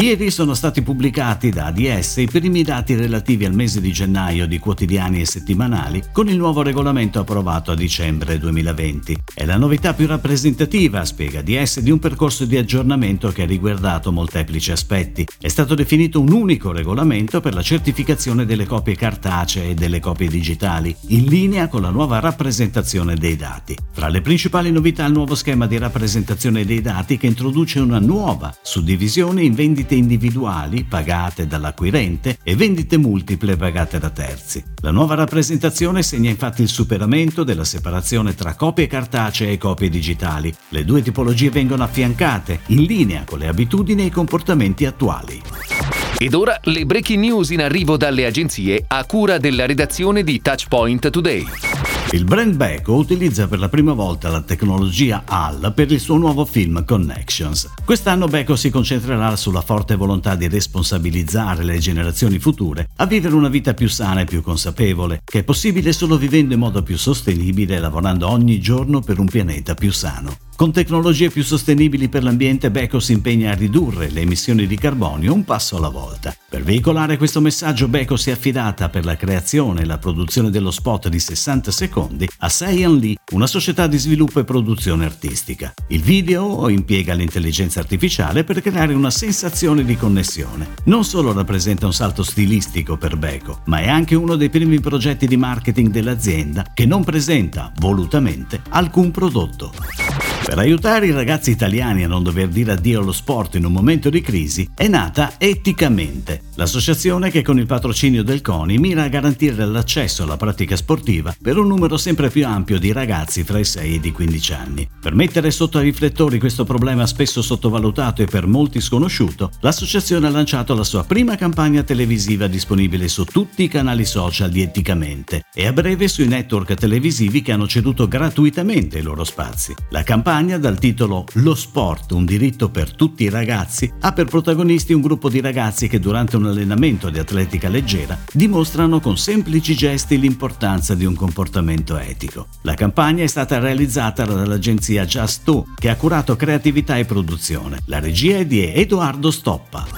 Ieri sono stati pubblicati da ADS i primi dati relativi al mese di gennaio di quotidiani e settimanali con il nuovo regolamento approvato a dicembre 2020. È la novità più rappresentativa, spiega ADS, di un percorso di aggiornamento che ha riguardato molteplici aspetti. È stato definito un unico regolamento per la certificazione delle copie cartacee e delle copie digitali, in linea con la nuova rappresentazione dei dati. Fra le principali novità il nuovo schema di rappresentazione dei dati che introduce una nuova suddivisione in vendite vendite individuali pagate dall'acquirente e vendite multiple pagate da terzi. La nuova rappresentazione segna infatti il superamento della separazione tra copie cartacee e copie digitali. Le due tipologie vengono affiancate, in linea con le abitudini e i comportamenti attuali. Ed ora le breaking news in arrivo dalle agenzie a cura della redazione di Touchpoint Today. Il brand Beko utilizza per la prima volta la tecnologia HAL per il suo nuovo film Connections. Quest'anno Beko si concentrerà sulla forte volontà di responsabilizzare le generazioni future a vivere una vita più sana e più consapevole, che è possibile solo vivendo in modo più sostenibile e lavorando ogni giorno per un pianeta più sano. Con tecnologie più sostenibili per l'ambiente, Beko si impegna a ridurre le emissioni di carbonio un passo alla volta. Per veicolare questo messaggio, Beko si è affidata per la creazione e la produzione dello spot di 60 secondi a Seiyan Lee, una società di sviluppo e produzione artistica. Il video impiega l'intelligenza artificiale per creare una sensazione di connessione. Non solo rappresenta un salto stilistico per Beko, ma è anche uno dei primi progetti di marketing dell'azienda che non presenta, volutamente, alcun prodotto. Per aiutare i ragazzi italiani a non dover dire addio allo sport in un momento di crisi, è nata Eticamente, l'associazione che con il patrocinio del CONI mira a garantire l'accesso alla pratica sportiva per un numero sempre più ampio di ragazzi fra i 6 e i 15 anni. Per mettere sotto ai riflettori questo problema spesso sottovalutato e per molti sconosciuto, l'associazione ha lanciato la sua prima campagna televisiva disponibile su tutti i canali social di Eticamente e a breve sui network televisivi che hanno ceduto gratuitamente i loro spazi. La campagna campagna dal titolo Lo sport, un diritto per tutti i ragazzi, ha per protagonisti un gruppo di ragazzi che durante un allenamento di atletica leggera dimostrano con semplici gesti l'importanza di un comportamento etico. La campagna è stata realizzata dall'agenzia Just 2 che ha curato creatività e produzione. La regia è di Edoardo Stoppa.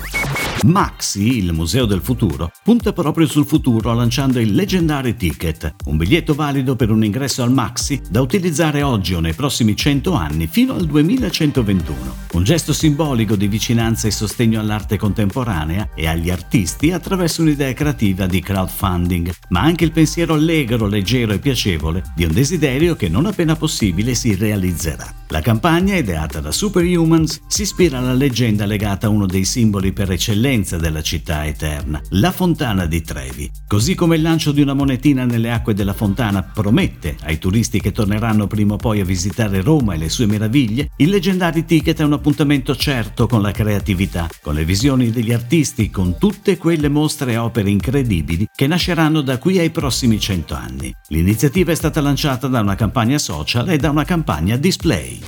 Maxi, il Museo del Futuro, punta proprio sul futuro lanciando il Legendary Ticket, un biglietto valido per un ingresso al Maxi da utilizzare oggi o nei prossimi 100 anni fino al 2121. Un gesto simbolico di vicinanza e sostegno all'arte contemporanea e agli artisti attraverso un'idea creativa di crowdfunding, ma anche il pensiero allegro, leggero e piacevole di un desiderio che non appena possibile si realizzerà. La campagna, ideata da Superhumans, si ispira alla leggenda legata a uno dei simboli per eccellenza della città eterna, la Fontana di Trevi. Così come il lancio di una monetina nelle acque della fontana promette ai turisti che torneranno prima o poi a visitare Roma e le sue meraviglie, il Leggendary Ticket è un appuntamento certo con la creatività, con le visioni degli artisti, con tutte quelle mostre e opere incredibili che nasceranno da qui ai prossimi cento anni. L'iniziativa è stata lanciata da una campagna social e da una campagna display.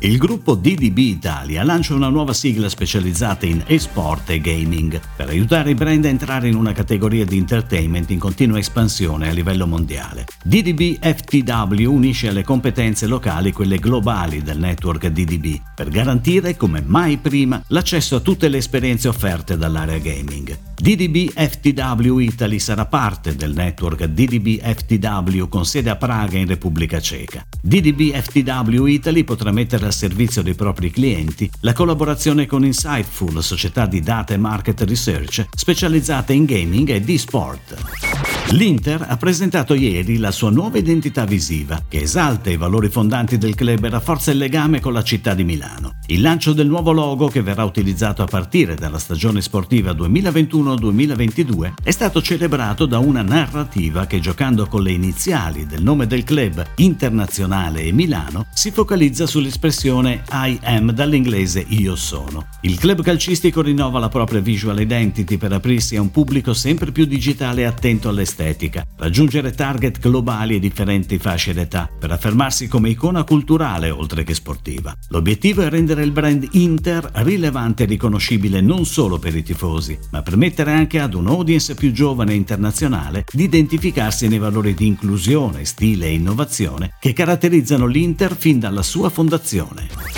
Il gruppo DDB Italia lancia una nuova sigla specializzata in e-sport e gaming per aiutare i brand a entrare in una categoria di entertainment in continua espansione a livello mondiale. DDB FTW unisce alle competenze locali quelle globali del network DDB per garantire come mai prima l'accesso a tutte le esperienze offerte dall'area gaming. DDB FTW Italy sarà parte del network DDB FTW con sede a Praga in Repubblica Ceca. DDB FTW Italy potrà mettere al servizio dei propri clienti la collaborazione con Insightful, società di data e market research specializzata in gaming e di sport. L'Inter ha presentato ieri la sua nuova identità visiva, che esalta i valori fondanti del club e rafforza il legame con la città di Milano. Il lancio del nuovo logo, che verrà utilizzato a partire dalla stagione sportiva 2021-2022, è stato celebrato da una narrativa che, giocando con le iniziali del nome del club internazionale e Milano, si focalizza sull'espressione I am dall'inglese io sono. Il club calcistico rinnova la propria visual identity per aprirsi a un pubblico sempre più digitale e attento all'estetica estetica, raggiungere target globali e differenti fasce d'età per affermarsi come icona culturale oltre che sportiva. L'obiettivo è rendere il brand Inter rilevante e riconoscibile non solo per i tifosi, ma permettere anche ad un audience più giovane e internazionale di identificarsi nei valori di inclusione, stile e innovazione che caratterizzano l'Inter fin dalla sua fondazione.